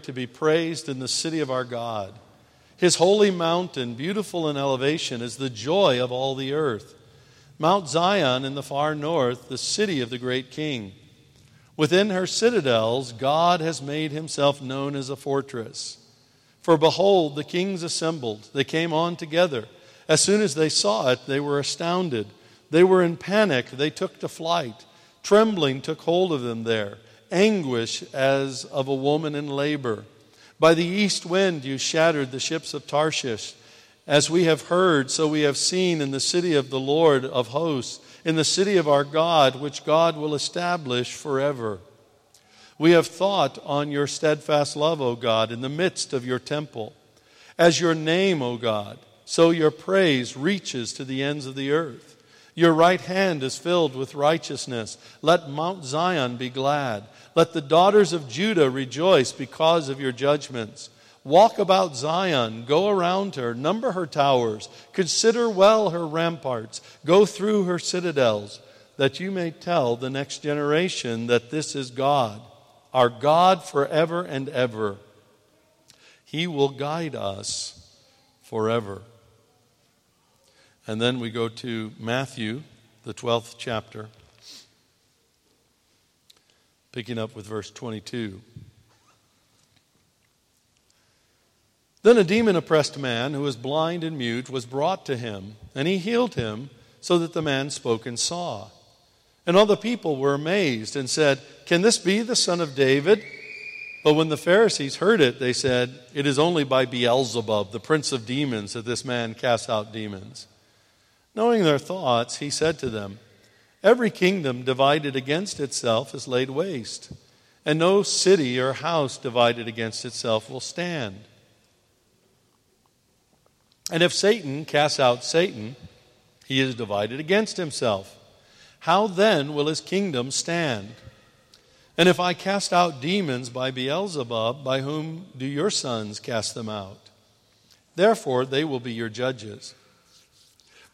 to be praised in the city of our God. His holy mountain, beautiful in elevation, is the joy of all the earth. Mount Zion in the far north, the city of the great king. Within her citadels, God has made himself known as a fortress. For behold, the kings assembled. They came on together. As soon as they saw it, they were astounded. They were in panic. They took to flight. Trembling took hold of them there, anguish as of a woman in labor. By the east wind you shattered the ships of Tarshish. As we have heard, so we have seen in the city of the Lord of hosts, in the city of our God, which God will establish forever. We have thought on your steadfast love, O God, in the midst of your temple. As your name, O God, so your praise reaches to the ends of the earth. Your right hand is filled with righteousness. Let Mount Zion be glad. Let the daughters of Judah rejoice because of your judgments. Walk about Zion, go around her, number her towers, consider well her ramparts, go through her citadels, that you may tell the next generation that this is God, our God forever and ever. He will guide us forever. And then we go to Matthew, the 12th chapter, picking up with verse 22. Then a demon oppressed man who was blind and mute was brought to him, and he healed him so that the man spoke and saw. And all the people were amazed and said, Can this be the son of David? But when the Pharisees heard it, they said, It is only by Beelzebub, the prince of demons, that this man casts out demons. Knowing their thoughts, he said to them, Every kingdom divided against itself is laid waste, and no city or house divided against itself will stand. And if Satan casts out Satan, he is divided against himself. How then will his kingdom stand? And if I cast out demons by Beelzebub, by whom do your sons cast them out? Therefore, they will be your judges.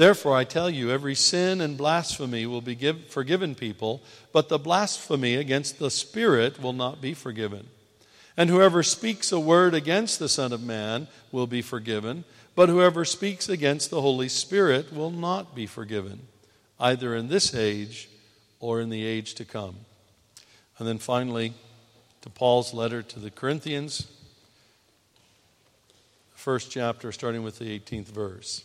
Therefore, I tell you, every sin and blasphemy will be give, forgiven people, but the blasphemy against the Spirit will not be forgiven. And whoever speaks a word against the Son of Man will be forgiven, but whoever speaks against the Holy Spirit will not be forgiven, either in this age or in the age to come. And then finally, to Paul's letter to the Corinthians, first chapter, starting with the 18th verse.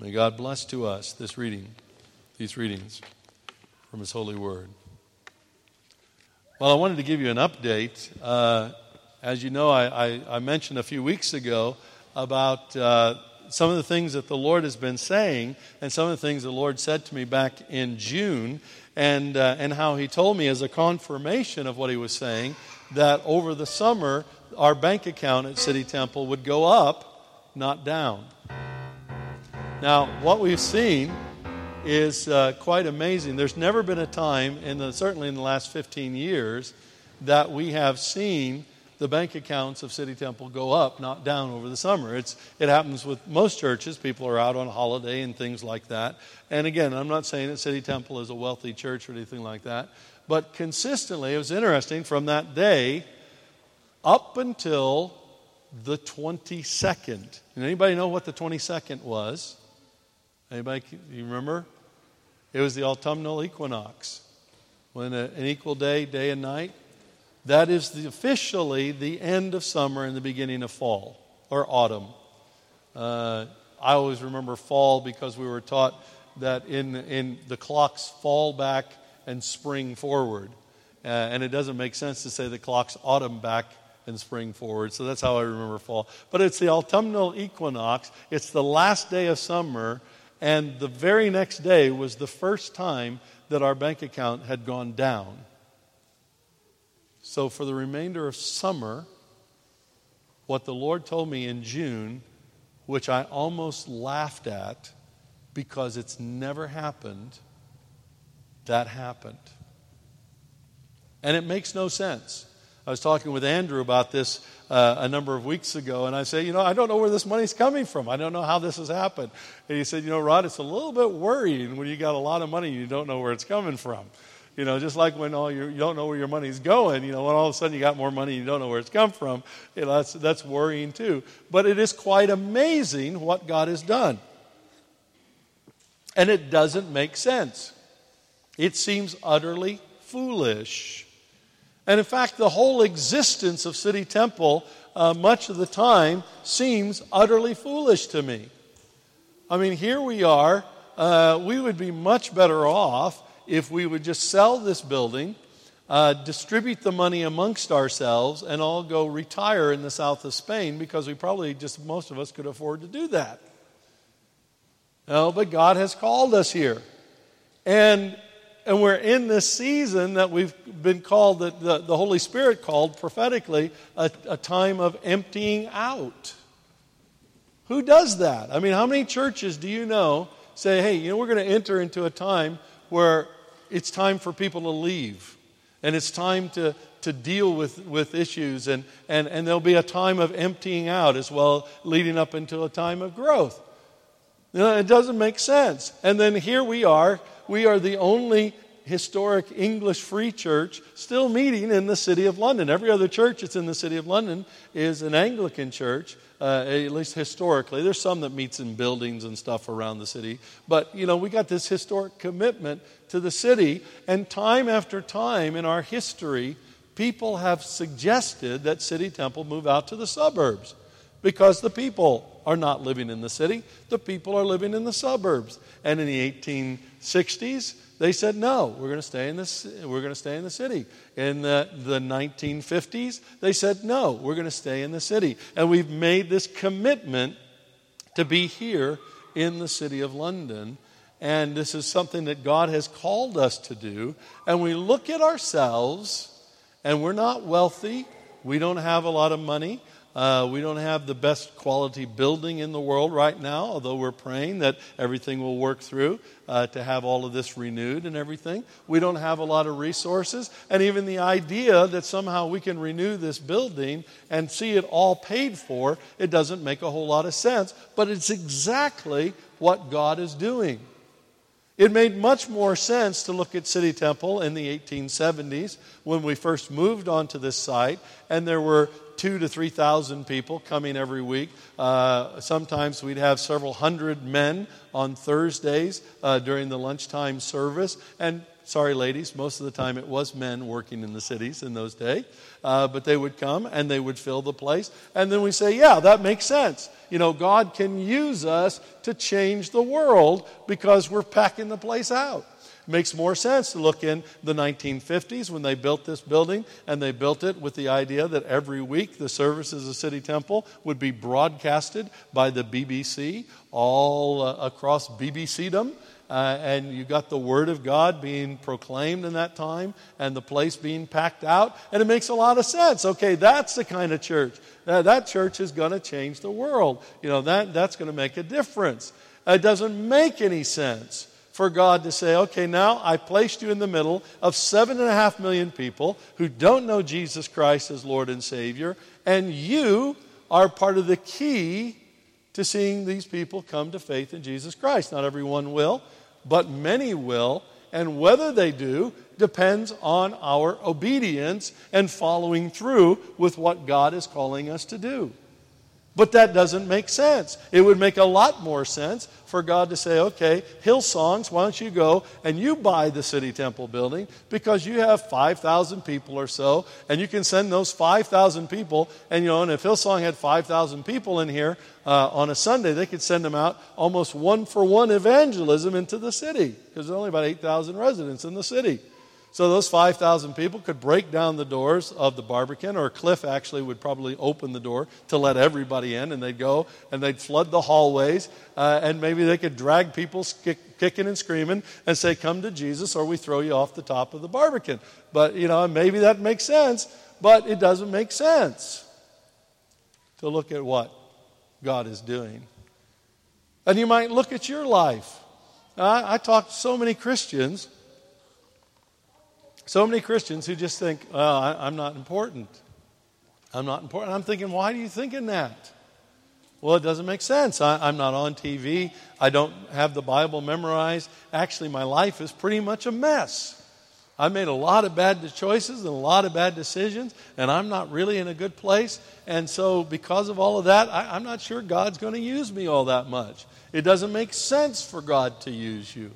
May God bless to us this reading, these readings from His holy word. Well, I wanted to give you an update. Uh, as you know, I, I, I, mentioned a few weeks ago about uh, some of the things that the Lord has been saying and some of the things the Lord said to me back in June, and, uh, and how He told me as a confirmation of what He was saying that over the summer, our bank account at City Temple would go up, not down. Now, what we've seen is uh, quite amazing. There's never been a time, the, certainly in the last 15 years, that we have seen the bank accounts of City Temple go up, not down over the summer. It's, it happens with most churches. People are out on holiday and things like that. And again, I'm not saying that City Temple is a wealthy church or anything like that, but consistently, it was interesting from that day up until the 22nd. And anybody know what the 22nd was? Anybody you remember? It was the autumnal equinox. When a, an equal day, day and night. That is the, officially the end of summer and the beginning of fall or autumn. Uh, I always remember fall because we were taught that in, in the clocks fall back and spring forward. Uh, and it doesn't make sense to say the clocks autumn back and spring forward. So that's how I remember fall. But it's the autumnal equinox, it's the last day of summer, and the very next day was the first time that our bank account had gone down. So, for the remainder of summer, what the Lord told me in June, which I almost laughed at because it's never happened, that happened. And it makes no sense. I was talking with Andrew about this uh, a number of weeks ago, and I said, You know, I don't know where this money's coming from. I don't know how this has happened. And he said, You know, Rod, it's a little bit worrying when you got a lot of money and you don't know where it's coming from. You know, just like when all your, you don't know where your money's going, you know, when all of a sudden you got more money and you don't know where it's come from, you know, that's, that's worrying too. But it is quite amazing what God has done. And it doesn't make sense. It seems utterly foolish. And in fact, the whole existence of City Temple, uh, much of the time, seems utterly foolish to me. I mean, here we are. Uh, we would be much better off if we would just sell this building, uh, distribute the money amongst ourselves, and all go retire in the south of Spain because we probably just, most of us could afford to do that. No, but God has called us here. And and we're in this season that we've been called, that the, the Holy Spirit called prophetically, a, a time of emptying out. Who does that? I mean, how many churches do you know say, hey, you know, we're going to enter into a time where it's time for people to leave and it's time to, to deal with, with issues and, and, and there'll be a time of emptying out as well leading up into a time of growth you know, it doesn't make sense and then here we are we are the only historic English free church still meeting in the city of London. Every other church that's in the city of London is an Anglican church, uh, at least historically. There's some that meets in buildings and stuff around the city. But, you know, we got this historic commitment to the city, and time after time in our history, people have suggested that City Temple move out to the suburbs because the people are not living in the city, the people are living in the suburbs. And in the 1860s, they said, no, we're going to stay in, this, we're going to stay in the city. In the, the 1950s, they said, no, we're going to stay in the city. And we've made this commitment to be here in the city of London. And this is something that God has called us to do. And we look at ourselves, and we're not wealthy, we don't have a lot of money. Uh, we don't have the best quality building in the world right now, although we're praying that everything will work through uh, to have all of this renewed and everything. We don't have a lot of resources. And even the idea that somehow we can renew this building and see it all paid for, it doesn't make a whole lot of sense. But it's exactly what God is doing. It made much more sense to look at City Temple in the 1870s when we first moved onto this site, and there were two to 3,000 people coming every week. Uh, sometimes we'd have several hundred men on Thursdays uh, during the lunchtime service. And sorry, ladies, most of the time it was men working in the cities in those days. Uh, but they would come and they would fill the place. And then we say, yeah, that makes sense. You know, God can use us to change the world because we're packing the place out makes more sense to look in the 1950s when they built this building, and they built it with the idea that every week the services of City Temple would be broadcasted by the BBC all uh, across BBCdom. Uh, and you got the Word of God being proclaimed in that time and the place being packed out. And it makes a lot of sense. Okay, that's the kind of church. Uh, that church is going to change the world. You know, that, that's going to make a difference. It doesn't make any sense for God to say, okay, now I placed you in the middle of seven and a half million people who don't know Jesus Christ as Lord and Savior, and you are part of the key to seeing these people come to faith in Jesus Christ. Not everyone will, but many will, and whether they do depends on our obedience and following through with what God is calling us to do. But that doesn't make sense. It would make a lot more sense for God to say, okay, Hillsongs, why don't you go and you buy the City Temple building because you have 5,000 people or so, and you can send those 5,000 people. And, you know, and if Hillsong had 5,000 people in here uh, on a Sunday, they could send them out almost one for one evangelism into the city because there's only about 8,000 residents in the city. So those 5,000 people could break down the doors of the Barbican, or Cliff actually would probably open the door to let everybody in, and they'd go and they'd flood the hallways, uh, and maybe they could drag people kick, kicking and screaming and say, Come to Jesus, or we throw you off the top of the Barbican. But, you know, maybe that makes sense, but it doesn't make sense to look at what God is doing. And you might look at your life. I, I talk to so many Christians so many Christians who just think, well, I, am not important. I'm not important. I'm thinking, why are you thinking that? Well, it doesn't make sense. I, I'm not on TV. I don't have the Bible memorized. Actually, my life is pretty much a mess. I made a lot of bad choices and a lot of bad decisions, and I'm not really in a good place. And so, because of all of that, I, I'm not sure God's going to use me all that much. It doesn't make sense for God to use you.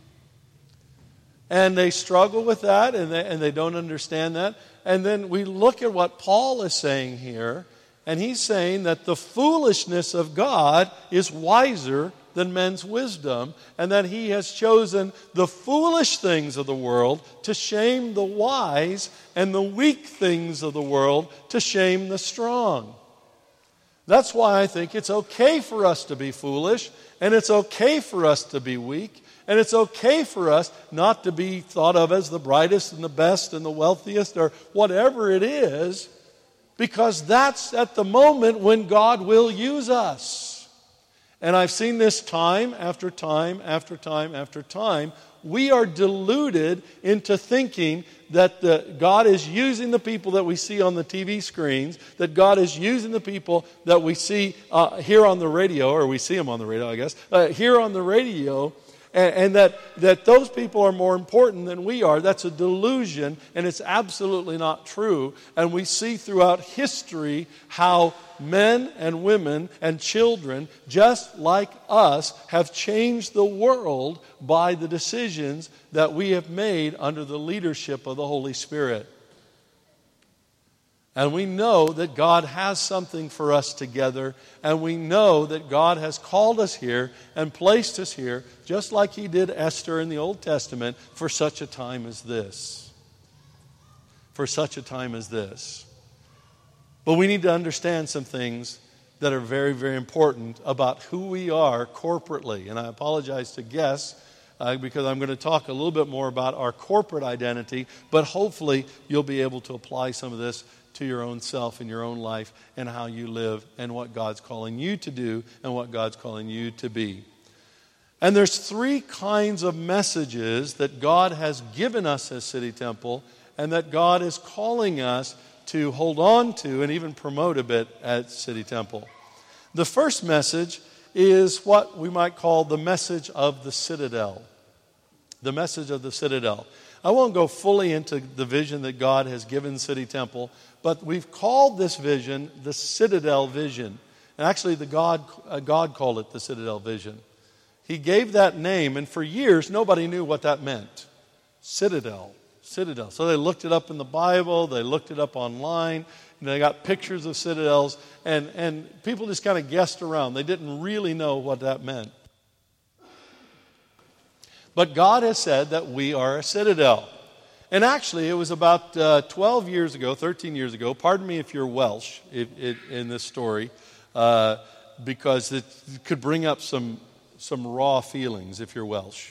And they struggle with that and they, and they don't understand that. And then we look at what Paul is saying here, and he's saying that the foolishness of God is wiser than men's wisdom, and that he has chosen the foolish things of the world to shame the wise, and the weak things of the world to shame the strong. That's why I think it's okay for us to be foolish, and it's okay for us to be weak, and it's okay for us not to be thought of as the brightest and the best and the wealthiest or whatever it is, because that's at the moment when God will use us. And I've seen this time after time after time after time. We are deluded into thinking that the, God is using the people that we see on the TV screens, that God is using the people that we see uh, here on the radio, or we see them on the radio, I guess, uh, here on the radio and, and, that, that those people are more important than we are. That's a delusion, and it's absolutely not true. And we see throughout history how men and women and children, just like us, have changed the world by the decisions that we have made under the leadership of the Holy Spirit. And we know that God has something for us together, and we know that God has called us here and placed us here, just like He did Esther in the Old Testament, for such a time as this. For such a time as this. But we need to understand some things that are very, very important about who we are corporately. And I apologize to guests uh, because I'm going to talk a little bit more about our corporate identity, but hopefully you'll be able to apply some of this to your own self and your own life and how you live and what God's calling you to do and what God's calling you to be. And there's three kinds of messages that God has given us as City Temple and that God is calling us to hold on to and even promote a bit at City Temple. The first message is what we might call the message of the citadel. The message of the citadel. I won't go fully into the vision that God has given City Temple, but we've called this vision the Citadel Vision. And actually, the God, uh, God called it the Citadel Vision. He gave that name, and for years, nobody knew what that meant. Citadel. Citadel. So they looked it up in the Bible, they looked it up online, and they got pictures of citadels, and, and people just kind of guessed around. They didn't really know what that meant. But God has said that we are a citadel. And actually, it was about uh, 12 years ago, 13 years ago. Pardon me if you're Welsh in this story, uh, because it could bring up some, some raw feelings if you're Welsh.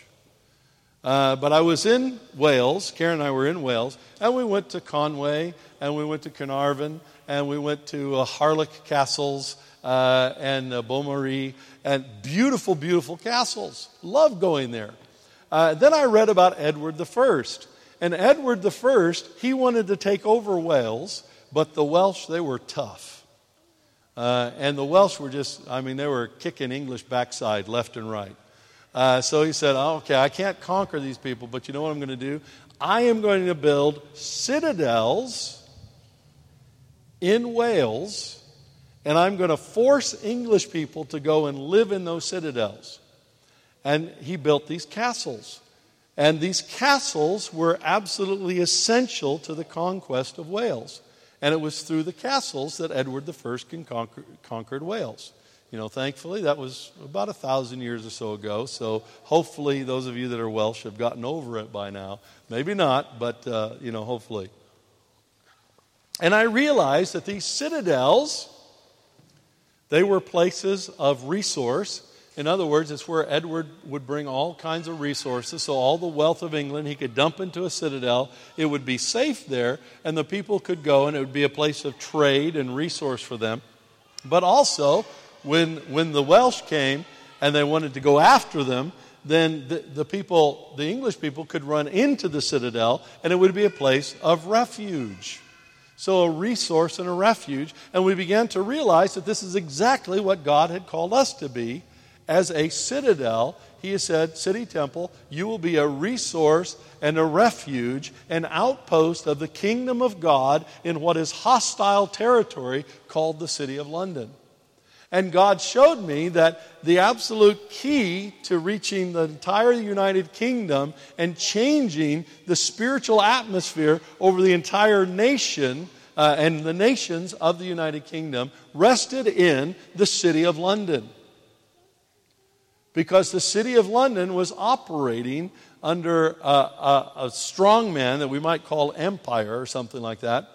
Uh, but I was in Wales, Karen and I were in Wales, and we went to Conway, and we went to Carnarvon, and we went to uh, Harlech Castles uh, and uh, Beaumaris, and beautiful, beautiful castles. Love going there. Uh, then I read about Edward I. And Edward I, he wanted to take over Wales, but the Welsh, they were tough. Uh, and the Welsh were just, I mean, they were kicking English backside left and right. Uh, so he said, oh, okay, I can't conquer these people, but you know what I'm going to do? I am going to build citadels in Wales, and I'm going to force English people to go and live in those citadels. And he built these castles. And these castles were absolutely essential to the conquest of Wales. And it was through the castles that Edward I conquer, conquered Wales. You know, thankfully, that was about a thousand years or so ago. So hopefully, those of you that are Welsh have gotten over it by now. Maybe not, but, uh, you know, hopefully. And I realized that these citadels, they were places of resource in other words, it's where Edward would bring all kinds of resources. So, all the wealth of England he could dump into a citadel. It would be safe there, and the people could go, and it would be a place of trade and resource for them. But also, when, when the Welsh came and they wanted to go after them, then the, the people, the English people, could run into the citadel, and it would be a place of refuge. So, a resource and a refuge. And we began to realize that this is exactly what God had called us to be as a citadel, he has said, City Temple, you will be a resource and a refuge, an outpost of the kingdom of God in what is hostile territory called the City of London. And God showed me that the absolute key to reaching the entire United Kingdom and changing the spiritual atmosphere over the entire nation uh, and the nations of the United Kingdom rested in the City of London because the city of London was operating under a, a, a strong man that we might call empire or something like that,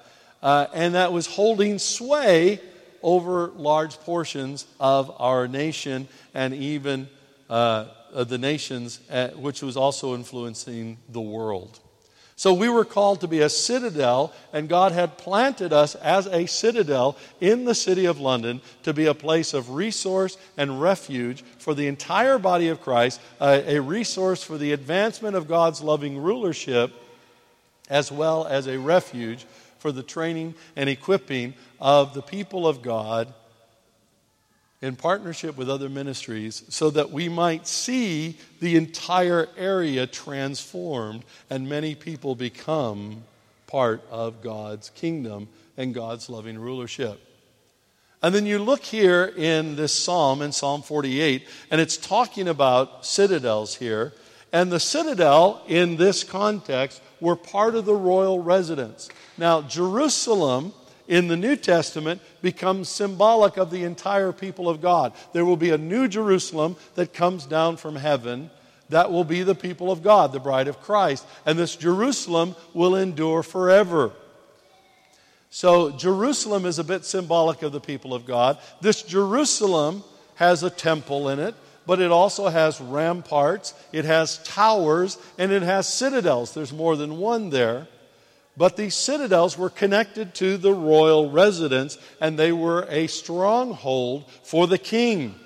uh, and that was holding sway over large portions of our nation and even uh, the nations, uh, which was also influencing the world. So we were called to be a citadel, and God had planted us as a citadel in the city of London to be a place of resource and refuge for the entire body of Christ, a, a resource for the advancement of God's loving rulership, as well as a refuge for the training and equipping of the people of God in partnership with other ministries so that we might see the entire area transformed and many people become part of God's kingdom and God's loving rulership. And then you look here in this psalm, in Psalm 48, and it's talking about citadels here. And the citadel in this context were part of the royal residence. Now, Jerusalem in the New Testament becomes symbolic of the entire people of God. There will be a new Jerusalem that comes down from heaven. That will be the people of God, the bride of Christ. And this Jerusalem will endure forever. So, Jerusalem is a bit symbolic of the people of God. This Jerusalem has a temple in it, but it also has ramparts, it has towers, and it has citadels. There's more than one there. But these citadels were connected to the royal residence, and they were a stronghold for the king.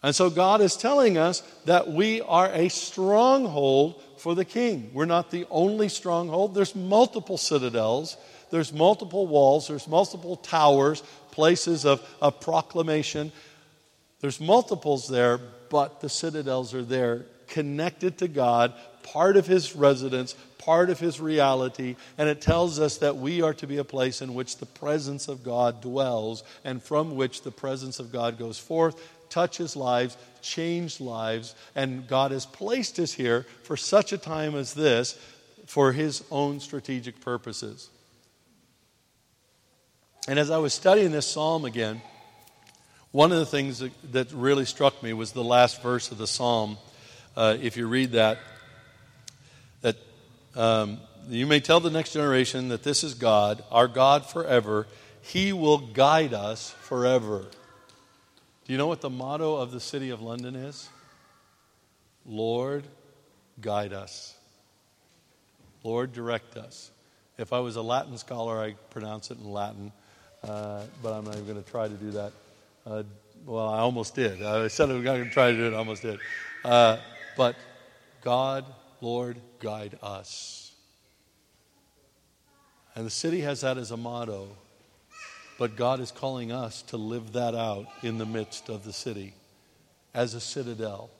And so God is telling us that we are a stronghold for the king. We're not the only stronghold. There's multiple citadels, there's multiple walls, there's multiple towers, places of, of proclamation. There's multiples there, but the citadels are there, connected to God, part of his residence, part of his reality, and it tells us that we are to be a place in which the presence of God dwells and from which the presence of God goes forth touches lives, change lives, and God has placed us here for such a time as this for His own strategic purposes. And as I was studying this psalm again, one of the things that, that really struck me was the last verse of the psalm. Uh, if you read that um, you may tell the next generation that this is God, our God forever. He will guide us forever. Do you know what the motto of the city of London is? Lord, guide us. Lord, direct us. If I was a Latin scholar, I'd pronounce it in Latin, uh, but I'm not even going to try to do that. Uh, well, I almost did. I said I was going to try to do it, I almost did. Uh, but God, Lord, guide us. And the city has that as a motto, but God is calling us to live that out in the midst of the city as a citadel.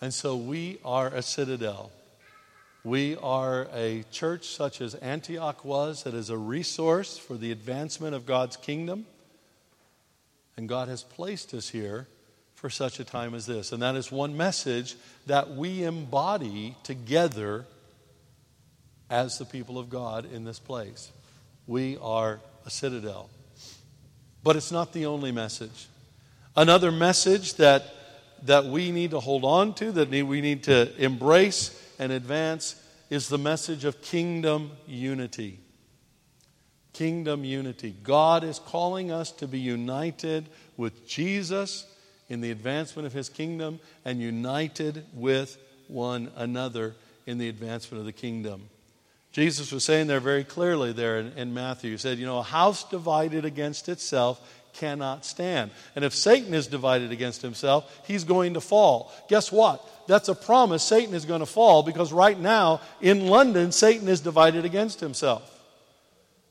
And so we are a citadel. We are a church such as Antioch was, that is a resource for the advancement of God's kingdom. And God has placed us here for such a time as this. And that is one message that we embody together as the people of God in this place. We are a citadel. But it's not the only message. Another message that, that we need to hold on to, that we need to embrace, and advance is the message of kingdom unity. Kingdom unity. God is calling us to be united with Jesus in the advancement of his kingdom and united with one another in the advancement of the kingdom. Jesus was saying there very clearly there in, in Matthew. He said, You know, a house divided against itself cannot stand. And if Satan is divided against himself, he's going to fall. Guess what? That's a promise. Satan is going to fall because right now in London, Satan is divided against himself.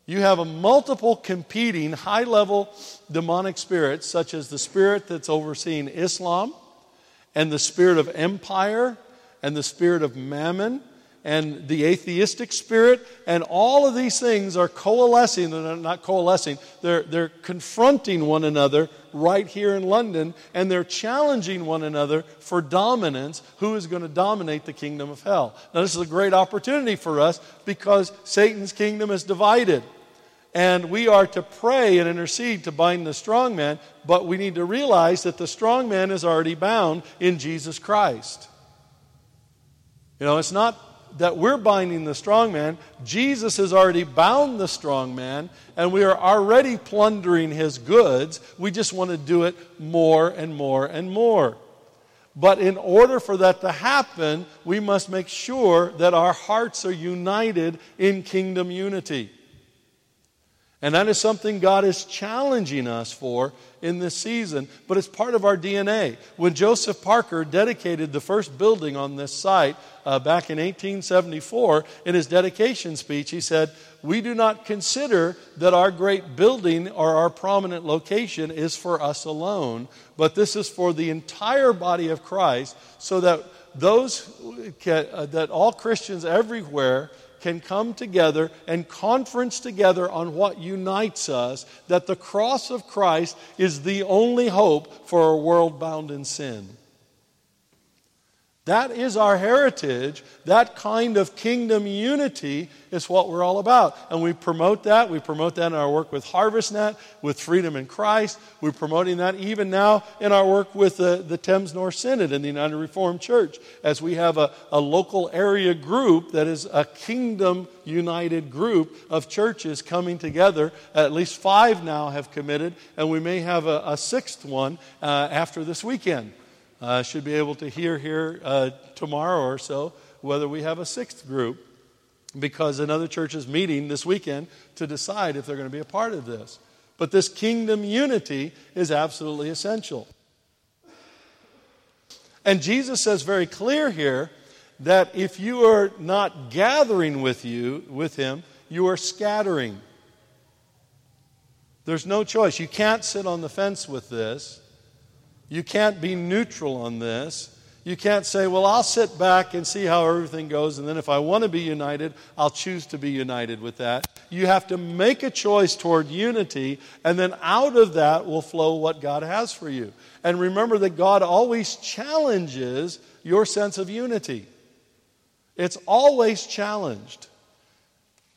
You have a multiple competing high level demonic spirits, such as the spirit that's overseeing Islam, and the spirit of empire, and the spirit of mammon, and the atheistic spirit, and all of these things are coalescing, they're not coalescing, they're, they're confronting one another right here in London, and they're challenging one another for dominance who is going to dominate the kingdom of hell. Now, this is a great opportunity for us because Satan's kingdom is divided. And we are to pray and intercede to bind the strong man, but we need to realize that the strong man is already bound in Jesus Christ. You know, it's not that we're binding the strong man. Jesus has already bound the strong man, and we are already plundering his goods. We just want to do it more and more and more. But in order for that to happen, we must make sure that our hearts are united in kingdom unity. And that is something God is challenging us for in this season, but it's part of our DNA. When Joseph Parker dedicated the first building on this site uh, back in 1874, in his dedication speech, he said, We do not consider that our great building or our prominent location is for us alone, but this is for the entire body of Christ, so that those, uh, that all Christians everywhere can come together and conference together on what unites us, that the cross of Christ is the only hope for a world bound in sin. That is our heritage. That kind of kingdom unity is what we're all about. And we promote that. We promote that in our work with HarvestNet, with Freedom in Christ. We're promoting that even now in our work with the, the Thames North Synod and the United Reformed Church, as we have a, a local area group that is a kingdom united group of churches coming together. At least five now have committed, and we may have a, a sixth one uh, after this weekend uh, should be able to hear here uh, tomorrow or so whether we have a sixth group because another church is meeting this weekend to decide if they're going to be a part of this. But this kingdom unity is absolutely essential. And Jesus says very clear here that if you are not gathering with you with him, you are scattering. There's no choice. You can't sit on the fence with this. You can't be neutral on this. You can't say, well, I'll sit back and see how everything goes, and then if I want to be united, I'll choose to be united with that. You have to make a choice toward unity, and then out of that will flow what God has for you. And remember that God always challenges your sense of unity. It's always challenged.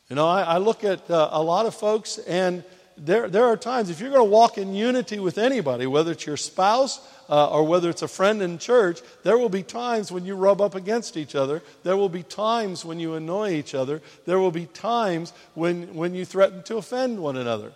You know, I, I look at uh, a lot of folks, and there, there are times, if you're going to walk in unity with anybody, whether it's your spouse uh, or whether it's a friend in church, there will be times when you rub up against each other. There will be times when you annoy each other. There will be times when, when you threaten to offend one another.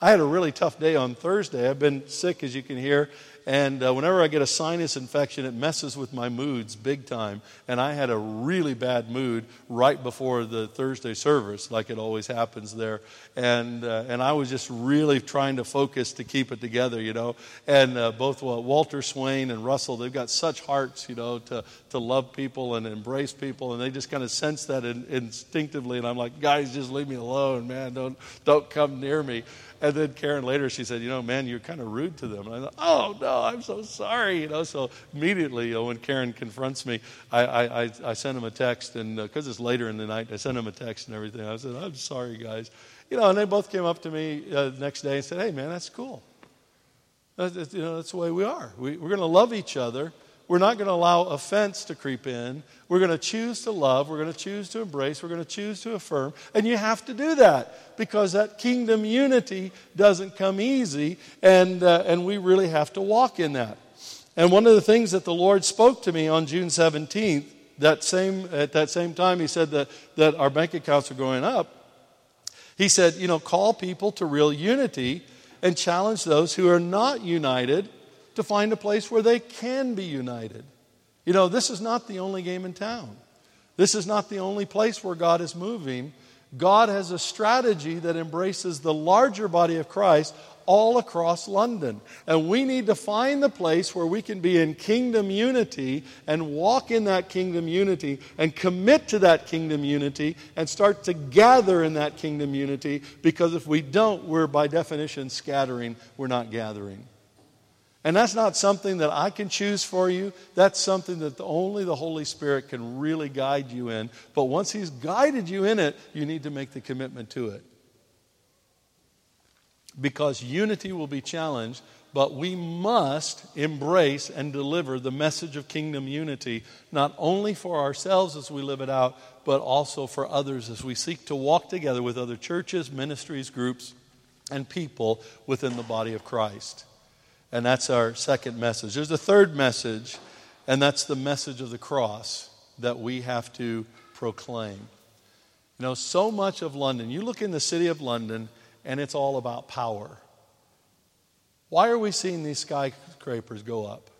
I had a really tough day on Thursday. I've been sick, as you can hear, and uh, whenever I get a sinus infection, it messes with my moods big time. And I had a really bad mood right before the Thursday service, like it always happens there. And, uh, and I was just really trying to focus to keep it together, you know. And uh, both well, Walter Swain and Russell, they've got such hearts, you know, to, to love people and embrace people. And they just kind of sense that in, instinctively. And I'm like, guys, just leave me alone, man. Don't, don't come near me. And then Karen later, she said, you know, man, you're kind of rude to them. And I thought, oh, no, I'm so sorry. You know, so immediately you know, when Karen confronts me, I, I, I send him a text. And because uh, it's later in the night, I send him a text and everything. I said, I'm sorry, guys. You know, and they both came up to me uh, the next day and said, hey, man, that's cool. That's, you know, that's the way we are. We, we're going to love each other we're not going to allow offense to creep in. We're going to choose to love. We're going to choose to embrace. We're going to choose to affirm. And you have to do that because that kingdom unity doesn't come easy, and, uh, and we really have to walk in that. And one of the things that the Lord spoke to me on June 17th, that same, at that same time, He said that, that our bank accounts are going up. He said, you know, call people to real unity and challenge those who are not united to find a place where they can be united. You know, this is not the only game in town. This is not the only place where God is moving. God has a strategy that embraces the larger body of Christ all across London. And we need to find the place where we can be in kingdom unity and walk in that kingdom unity and commit to that kingdom unity and start to gather in that kingdom unity because if we don't, we're by definition scattering, we're not gathering. And that's not something that I can choose for you. That's something that only the Holy Spirit can really guide you in. But once He's guided you in it, you need to make the commitment to it. Because unity will be challenged, but we must embrace and deliver the message of kingdom unity, not only for ourselves as we live it out, but also for others as we seek to walk together with other churches, ministries, groups, and people within the body of Christ. And that's our second message. There's a third message, and that's the message of the cross that we have to proclaim. You know, so much of London, you look in the city of London, and it's all about power. Why are we seeing these skyscrapers go up?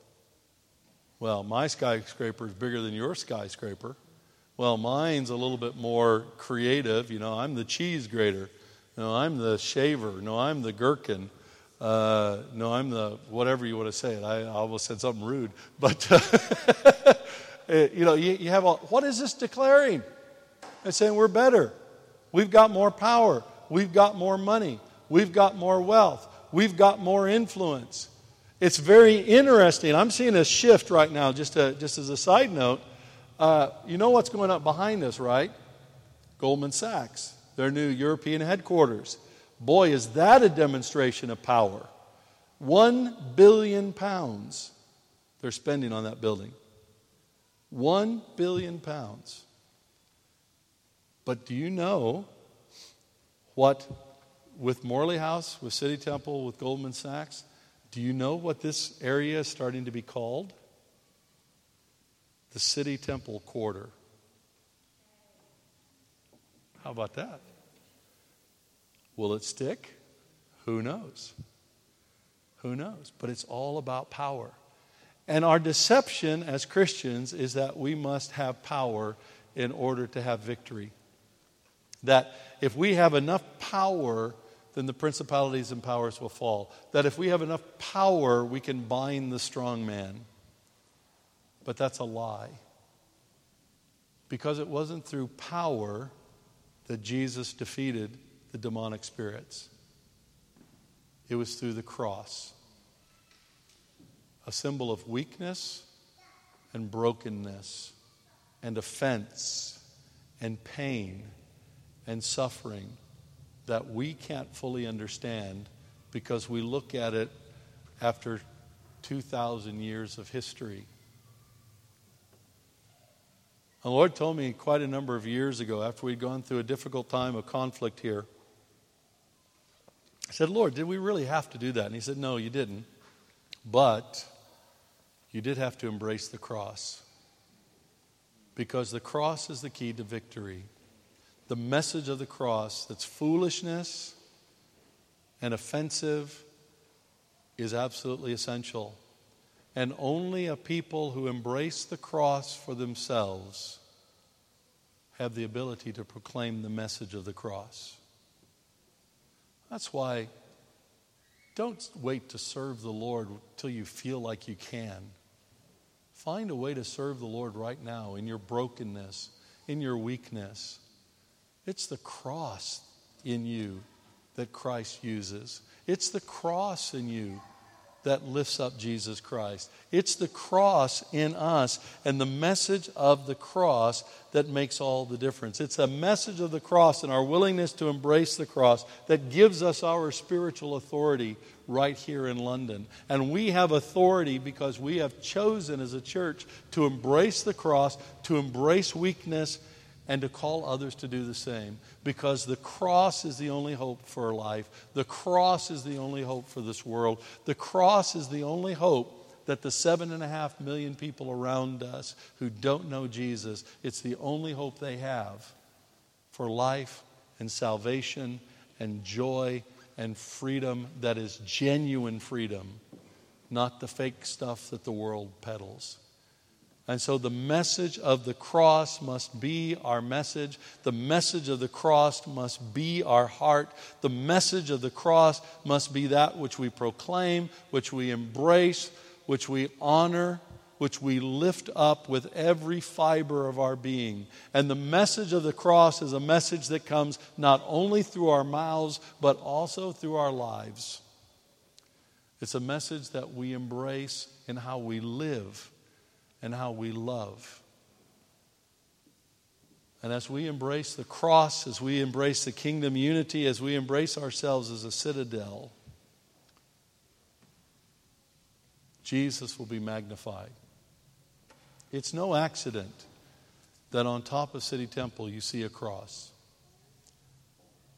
Well, my skyscraper is bigger than your skyscraper. Well, mine's a little bit more creative. You know, I'm the cheese grater. Know, I'm the shaver. No, I'm the gherkin. Uh, no, I'm the whatever you want to say it. I, almost said something rude, but uh, you know, you, you have a, what is this declaring? It's saying we're better. We've got more power. We've got more money. We've got more wealth. We've got more influence. It's very interesting. I'm seeing a shift right now. Just to, just as a side note, uh, you know what's going up behind us, right? Goldman Sachs, their new European headquarters. Boy, is that a demonstration of power. One billion pounds they're spending on that building. One billion pounds. But do you know what, with Morley House, with City Temple, with Goldman Sachs, do you know what this area is starting to be called? The City Temple Quarter. How about that? Will it stick? Who knows? Who knows? But it's all about power. And our deception as Christians is that we must have power in order to have victory. That if we have enough power, then the principalities and powers will fall. That if we have enough power, we can bind the strong man. But that's a lie. Because it wasn't through power that Jesus defeated the demonic spirits. It was through the cross, a symbol of weakness and brokenness and offense and pain and suffering that we can't fully understand because we look at it after 2,000 years of history. The Lord told me quite a number of years ago, after we'd gone through a difficult time of conflict here, I said, Lord, did we really have to do that? And He said, No, you didn't. But you did have to embrace the cross. Because the cross is the key to victory. The message of the cross that's foolishness and offensive is absolutely essential. And only a people who embrace the cross for themselves have the ability to proclaim the message of the cross. That's why don't wait to serve the Lord till you feel like you can. Find a way to serve the Lord right now in your brokenness, in your weakness. It's the cross in you that Christ uses. It's the cross in you that lifts up Jesus Christ. It's the cross in us and the message of the cross that makes all the difference. It's a message of the cross and our willingness to embrace the cross that gives us our spiritual authority right here in London. And we have authority because we have chosen as a church to embrace the cross, to embrace weakness, and to call others to do the same because the cross is the only hope for life. The cross is the only hope for this world. The cross is the only hope that the seven and a half million people around us who don't know Jesus, it's the only hope they have for life and salvation and joy and freedom that is genuine freedom, not the fake stuff that the world peddles. And so the message of the cross must be our message. The message of the cross must be our heart. The message of the cross must be that which we proclaim, which we embrace, which we honor, which we lift up with every fiber of our being. And the message of the cross is a message that comes not only through our mouths, but also through our lives. It's a message that we embrace in how we live and how we love. And as we embrace the cross, as we embrace the kingdom unity, as we embrace ourselves as a citadel, Jesus will be magnified. It's no accident that on top of City Temple you see a cross.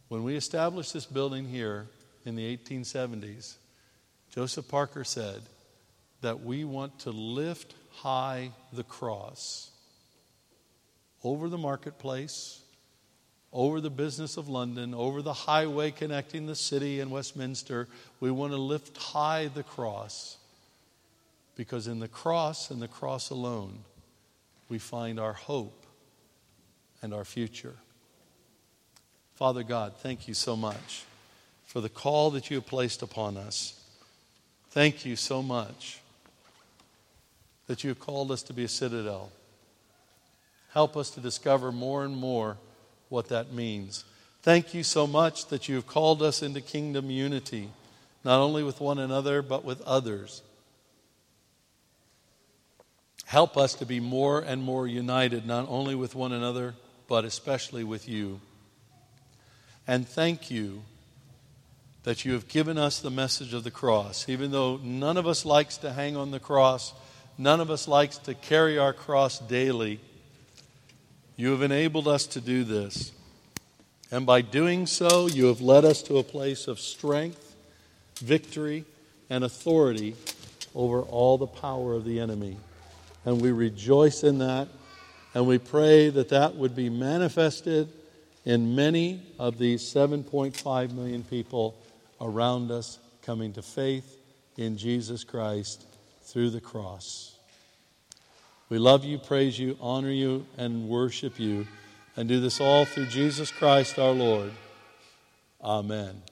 When we established this building here in the 1870s, Joseph Parker said that we want to lift high the cross over the marketplace, over the business of London, over the highway connecting the city and Westminster. We want to lift high the cross because in the cross and the cross alone, we find our hope and our future. Father God, thank you so much for the call that you have placed upon us. Thank you so much that you have called us to be a citadel. Help us to discover more and more what that means. Thank you so much that you have called us into kingdom unity, not only with one another, but with others. Help us to be more and more united, not only with one another, but especially with you. And thank you that you have given us the message of the cross. Even though none of us likes to hang on the cross, None of us likes to carry our cross daily. You have enabled us to do this. And by doing so, you have led us to a place of strength, victory, and authority over all the power of the enemy. And we rejoice in that. And we pray that that would be manifested in many of these 7.5 million people around us coming to faith in Jesus Christ through the cross. We love you, praise you, honor you, and worship you, and do this all through Jesus Christ our Lord. Amen.